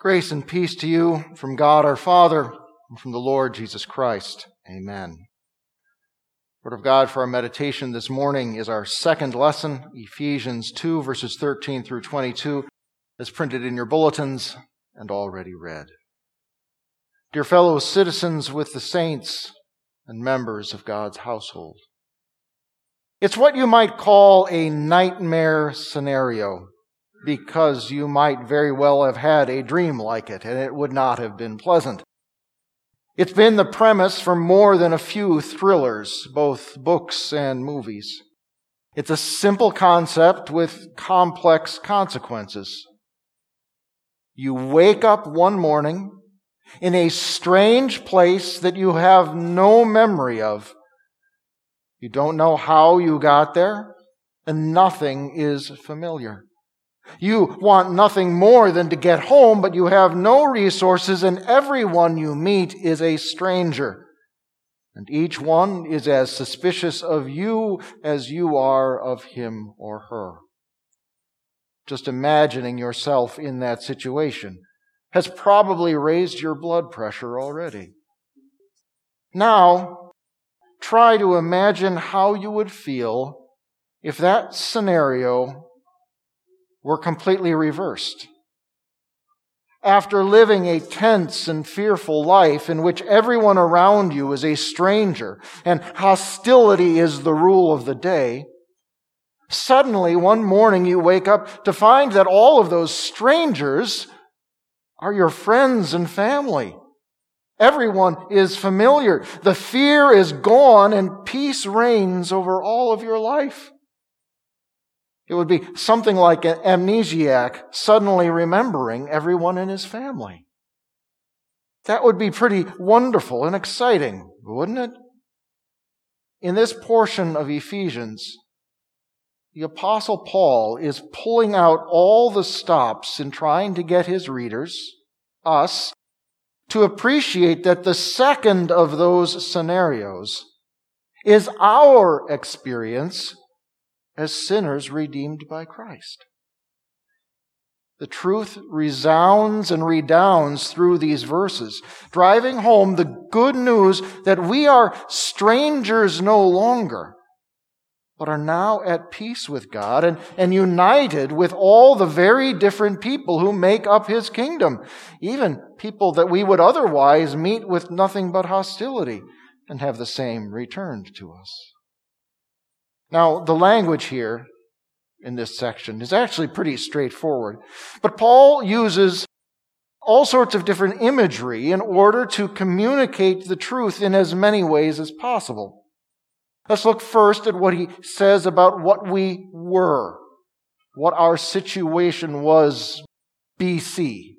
Grace and peace to you from God our Father and from the Lord Jesus Christ. Amen. Word of God for our meditation this morning is our second lesson, Ephesians 2, verses 13 through 22, as printed in your bulletins and already read. Dear fellow citizens with the saints and members of God's household, it's what you might call a nightmare scenario because you might very well have had a dream like it and it would not have been pleasant. It's been the premise for more than a few thrillers, both books and movies. It's a simple concept with complex consequences. You wake up one morning in a strange place that you have no memory of. You don't know how you got there, and nothing is familiar. You want nothing more than to get home, but you have no resources, and everyone you meet is a stranger. And each one is as suspicious of you as you are of him or her. Just imagining yourself in that situation has probably raised your blood pressure already. Now, try to imagine how you would feel if that scenario were completely reversed. After living a tense and fearful life in which everyone around you is a stranger and hostility is the rule of the day, suddenly one morning you wake up to find that all of those strangers are your friends and family. Everyone is familiar. The fear is gone and peace reigns over all of your life. It would be something like an amnesiac suddenly remembering everyone in his family. That would be pretty wonderful and exciting, wouldn't it? In this portion of Ephesians, the Apostle Paul is pulling out all the stops in trying to get his readers, us, to appreciate that the second of those scenarios is our experience as sinners redeemed by Christ. The truth resounds and redounds through these verses, driving home the good news that we are strangers no longer, but are now at peace with God and, and united with all the very different people who make up His kingdom, even people that we would otherwise meet with nothing but hostility and have the same returned to us. Now, the language here in this section is actually pretty straightforward. But Paul uses all sorts of different imagery in order to communicate the truth in as many ways as possible. Let's look first at what he says about what we were, what our situation was BC,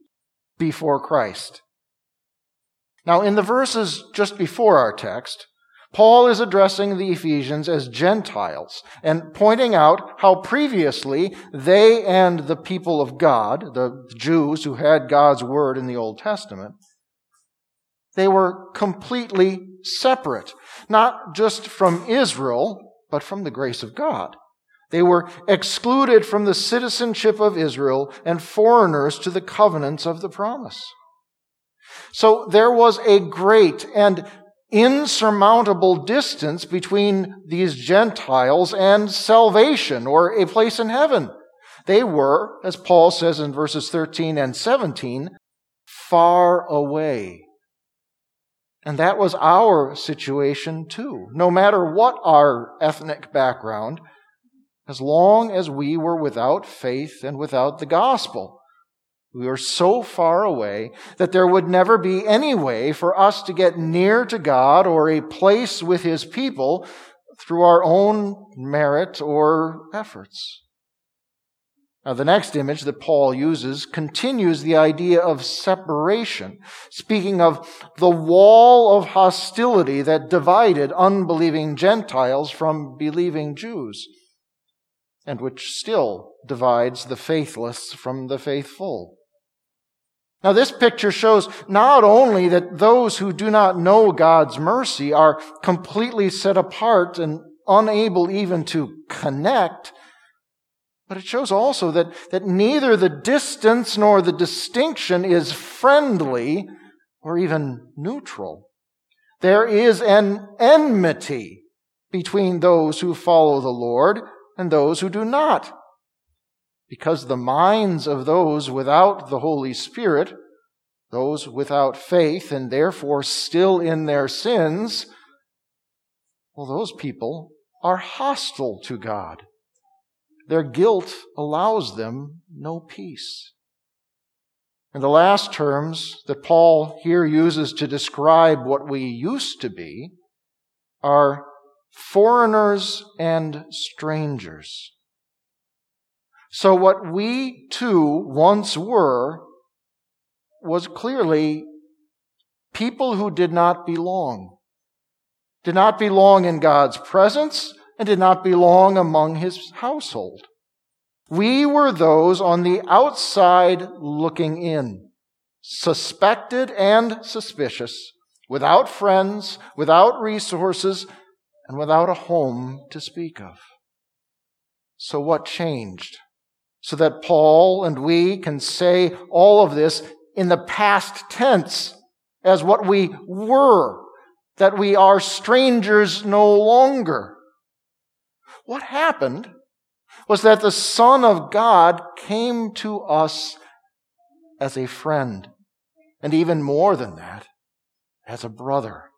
before Christ. Now, in the verses just before our text, Paul is addressing the Ephesians as Gentiles and pointing out how previously they and the people of God, the Jews who had God's word in the Old Testament, they were completely separate, not just from Israel, but from the grace of God. They were excluded from the citizenship of Israel and foreigners to the covenants of the promise. So there was a great and insurmountable distance between these Gentiles and salvation or a place in heaven. They were, as Paul says in verses 13 and 17, far away. And that was our situation too. No matter what our ethnic background, as long as we were without faith and without the gospel. We are so far away that there would never be any way for us to get near to God or a place with His people through our own merit or efforts. Now, the next image that Paul uses continues the idea of separation, speaking of the wall of hostility that divided unbelieving Gentiles from believing Jews, and which still divides the faithless from the faithful. Now, this picture shows not only that those who do not know God's mercy are completely set apart and unable even to connect, But it shows also that, that neither the distance nor the distinction is friendly or even neutral. There is an enmity between those who follow the Lord and those who do not. Because the minds of those without the Holy Spirit, those without faith and therefore still in their sins, well, those people are hostile to God. Their guilt allows them no peace. And the last terms that Paul here uses to describe what we used to be are foreigners and strangers. So what we too once were was clearly people who did not belong. Did not belong in God's presence and did not belong among his household. We were those on the outside looking in, suspected and suspicious, without friends, without resources, and without a home to speak of. So what changed? So that Paul and we can say all of this in the past tense as what we were, that we are strangers no longer. What happened was that the Son of God came to us as a friend, and even more than that, as a brother.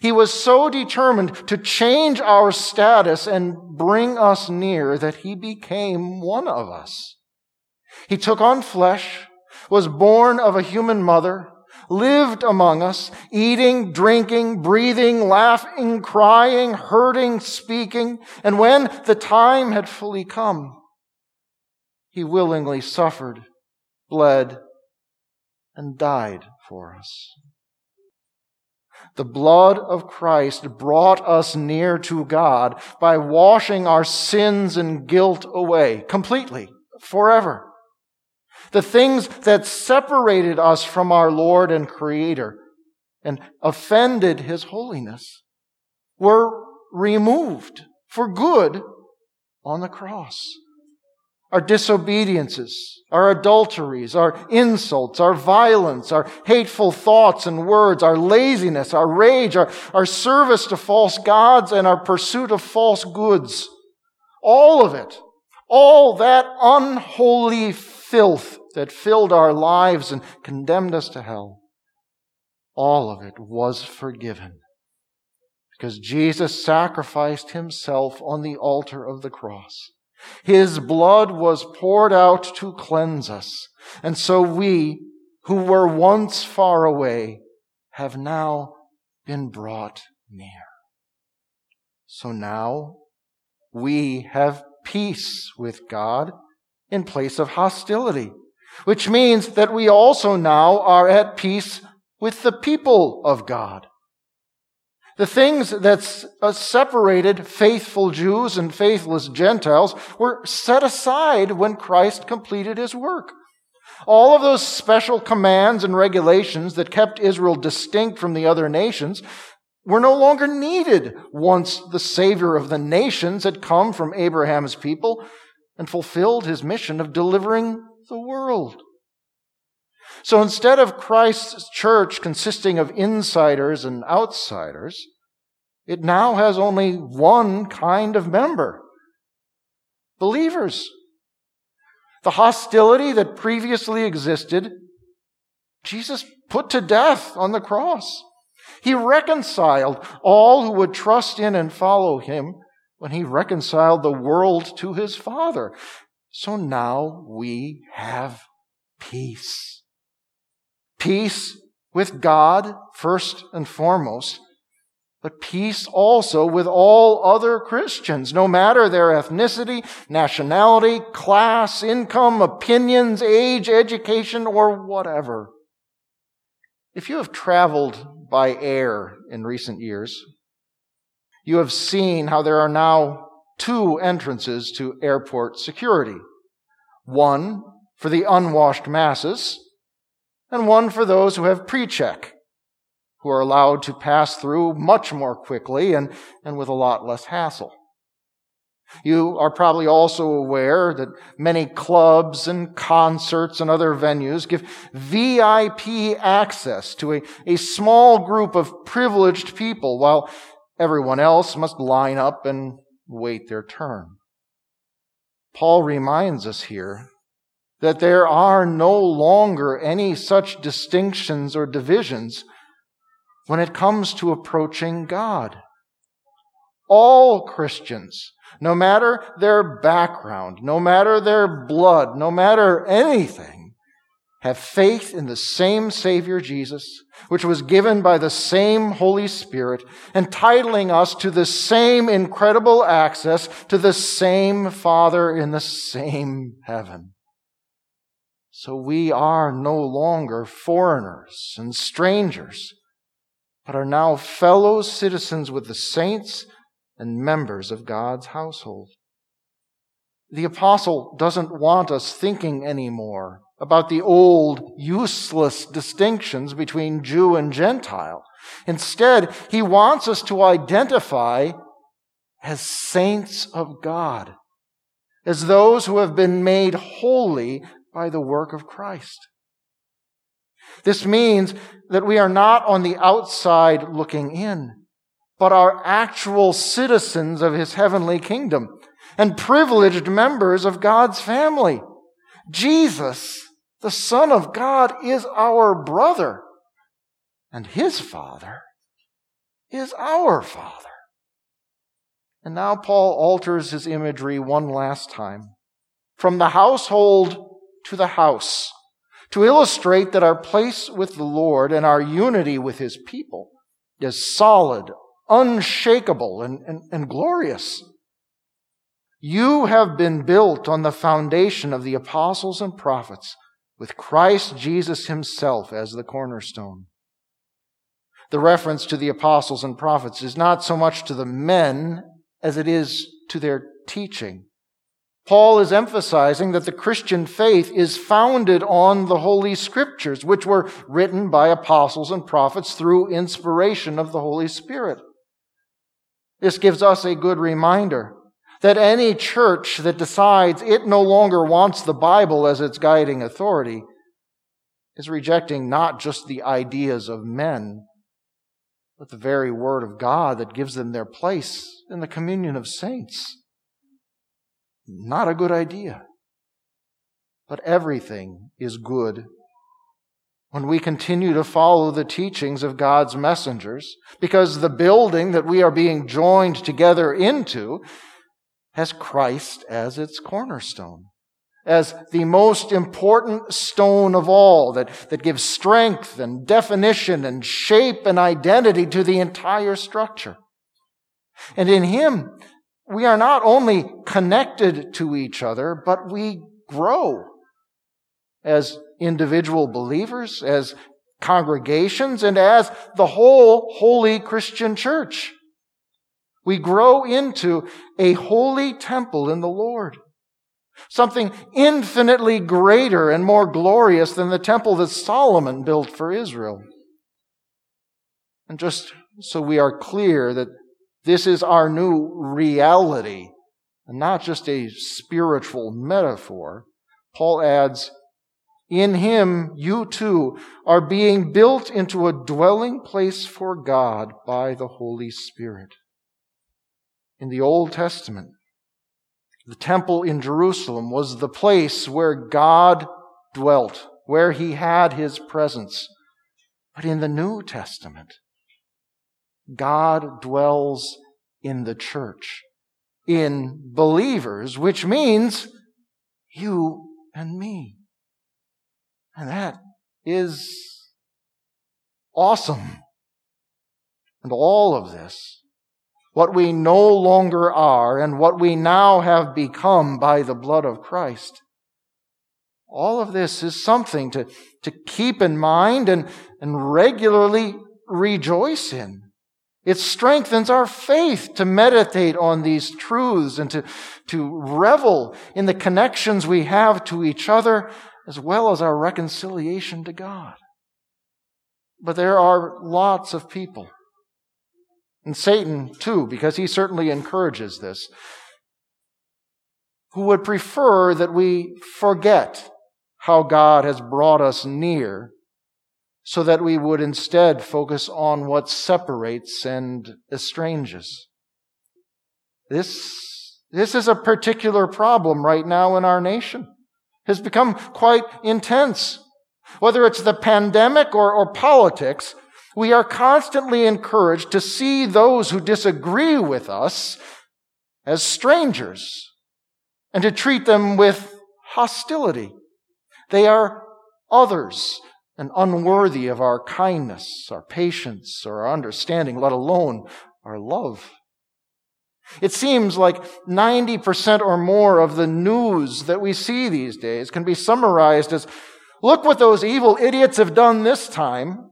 He was so determined to change our status and bring us near that he became one of us. He took on flesh, was born of a human mother, lived among us, eating, drinking, breathing, laughing, crying, hurting, speaking. And when the time had fully come, he willingly suffered, bled, and died for us. The blood of Christ brought us near to God by washing our sins and guilt away completely, forever. The things that separated us from our Lord and Creator and offended His holiness were removed for good on the cross. Our disobediences, our adulteries, our insults, our violence, our hateful thoughts and words, our laziness, our rage, our, our service to false gods, and our pursuit of false goods. All of it, all that unholy filth that filled our lives and condemned us to hell, all of it was forgiven. Because Jesus sacrificed himself on the altar of the cross. His blood was poured out to cleanse us. And so we, who were once far away, have now been brought near. So now we have peace with God in place of hostility which means that we also now are at peace with the people of God. The things that uh, separated faithful Jews and faithless Gentiles were set aside when Christ completed his work. All of those special commands and regulations that kept Israel distinct from the other nations were no longer needed once the Savior of the nations had come from Abraham's people and fulfilled his mission of delivering the world. So instead of Christ's church consisting of insiders and outsiders, it now has only one kind of member believers. The hostility that previously existed, Jesus put to death on the cross. He reconciled all who would trust in and follow him when he reconciled the world to his Father. So now we have peace. Peace with God, first and foremost, but peace also with all other Christians, no matter their ethnicity, nationality, class, income, opinions, age, education, or whatever. If you have traveled by air in recent years, you have seen how there are now two entrances to airport security. One for the unwashed masses, and one for those who have pre-check, who are allowed to pass through much more quickly and, and with a lot less hassle. You are probably also aware that many clubs and concerts and other venues give VIP access to a, a small group of privileged people while everyone else must line up and wait their turn. Paul reminds us here that there are no longer any such distinctions or divisions when it comes to approaching God. All Christians no matter their background, no matter their blood, no matter anything, have faith in the same Savior Jesus, which was given by the same Holy Spirit, entitling us to the same incredible access to the same Father in the same heaven. So we are no longer foreigners and strangers, but are now fellow citizens with the saints and members of God's household. The apostle doesn't want us thinking anymore about the old, useless distinctions between Jew and Gentile. Instead, he wants us to identify as saints of God, as those who have been made holy by the work of Christ. This means that we are not on the outside looking in but are actual citizens of his heavenly kingdom and privileged members of God's family. Jesus, the Son of God, is our brother, and his Father is our Father. And now Paul alters his imagery one last time from the household to the house to illustrate that our place with the Lord and our unity with his people is solid, unshakable and, and, and glorious. You have been built on the foundation of the apostles and prophets with Christ Jesus himself as the cornerstone. The reference to the apostles and prophets is not so much to the men as it is to their teaching. Paul is emphasizing that the Christian faith is founded on the Holy Scriptures, which were written by apostles and prophets through inspiration of the Holy Spirit. This gives us a good reminder that any church that decides it no longer wants the Bible as its guiding authority is rejecting not just the ideas of men, but the very Word of God that gives them their place in the communion of saints. Not a good idea. But everything is good when we continue to follow the teachings of God's messengers, because the building that we are being joined together into has Christ as its cornerstone, as the most important stone of all that, that gives strength and definition and shape and identity to the entire structure. And in Him, we are not only connected to each other, but we grow as individual believers, as congregations, and as the whole holy Christian church. We grow into a holy temple in the Lord. Something infinitely greater and more glorious than the temple that Solomon built for Israel. And just so we are clear that this is our new reality, and not just a spiritual metaphor, Paul adds, in him, you too are being built into a dwelling place for God by the Holy Spirit. In the Old Testament, the temple in Jerusalem was the place where God dwelt, where he had his presence. But in the New Testament, God dwells in the church, in believers, which means you and me. And that is awesome. And all of this, what we no longer are and what we now have become by the blood of Christ, all of this is something to, to keep in mind and, and regularly rejoice in. It strengthens our faith to meditate on these truths and to, to revel in the connections we have to each other as well as our reconciliation to God. But there are lots of people, and Satan too, because he certainly encourages this, who would prefer that we forget how God has brought us near so that we would instead focus on what separates and estranges. This, this is a particular problem right now in our nation. It has become quite intense. Whether it's the pandemic or, or politics, we are constantly encouraged to see those who disagree with us as strangers and to treat them with hostility. They are others and unworthy of our kindness, our patience, or our understanding, let alone our love. It seems like 90% or more of the news that we see these days can be summarized as look what those evil idiots have done this time,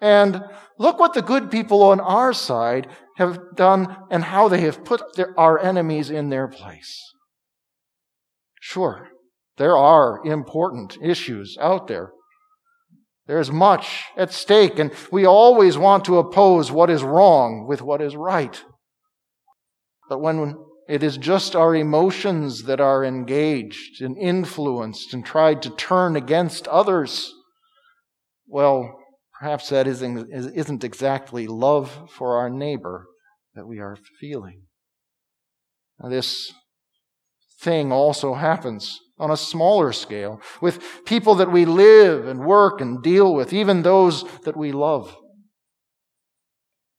and look what the good people on our side have done and how they have put their, our enemies in their place. Sure, there are important issues out there. There's much at stake, and we always want to oppose what is wrong with what is right. But when it is just our emotions that are engaged and influenced and tried to turn against others, well, perhaps that isn't exactly love for our neighbor that we are feeling. Now, this thing also happens on a smaller scale with people that we live and work and deal with, even those that we love.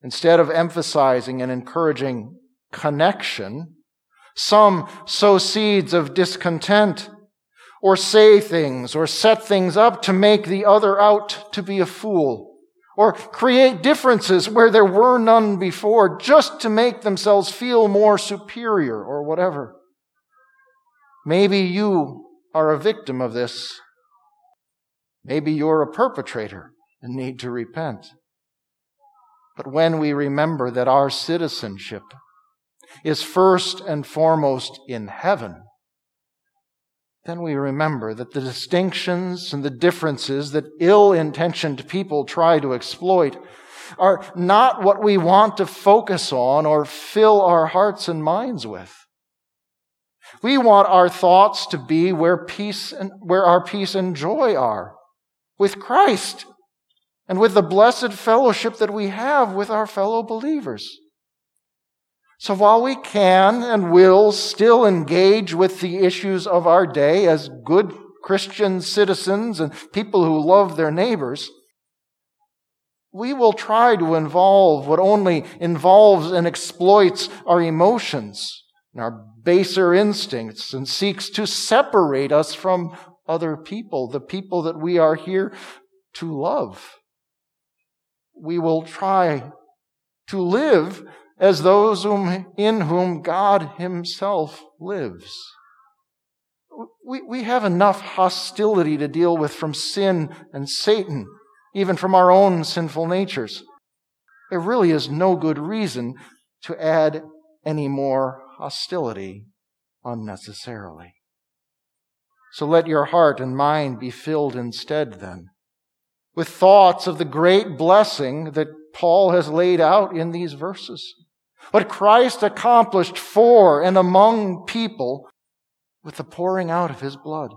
Instead of emphasizing and encouraging connection, some sow seeds of discontent or say things or set things up to make the other out to be a fool or create differences where there were none before just to make themselves feel more superior or whatever. Maybe you are a victim of this. Maybe you're a perpetrator and need to repent. But when we remember that our citizenship is first and foremost in heaven, then we remember that the distinctions and the differences that ill intentioned people try to exploit are not what we want to focus on or fill our hearts and minds with. We want our thoughts to be where peace and where our peace and joy are with Christ and with the blessed fellowship that we have with our fellow believers. So while we can and will still engage with the issues of our day as good Christian citizens and people who love their neighbors, we will try to involve what only involves and exploits our emotions and our baser instincts and seeks to separate us from other people, the people that we are here to love. We will try to live as those whom, in whom God Himself lives. We, we have enough hostility to deal with from sin and Satan, even from our own sinful natures. There really is no good reason to add any more hostility unnecessarily. So let your heart and mind be filled instead, then, with thoughts of the great blessing that Paul has laid out in these verses. What Christ accomplished for and among people with the pouring out of his blood.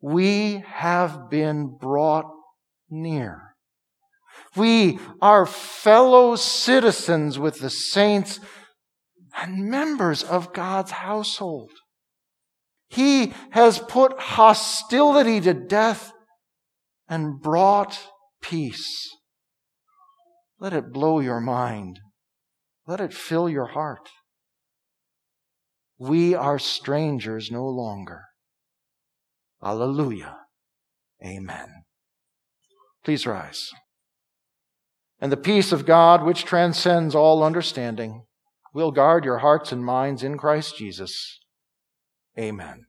We have been brought near. We are fellow citizens with the saints and members of God's household. He has put hostility to death and brought peace. Let it blow your mind. Let it fill your heart. We are strangers no longer. Alleluia. Amen. Please rise. And the peace of God, which transcends all understanding, will guard your hearts and minds in Christ Jesus. Amen.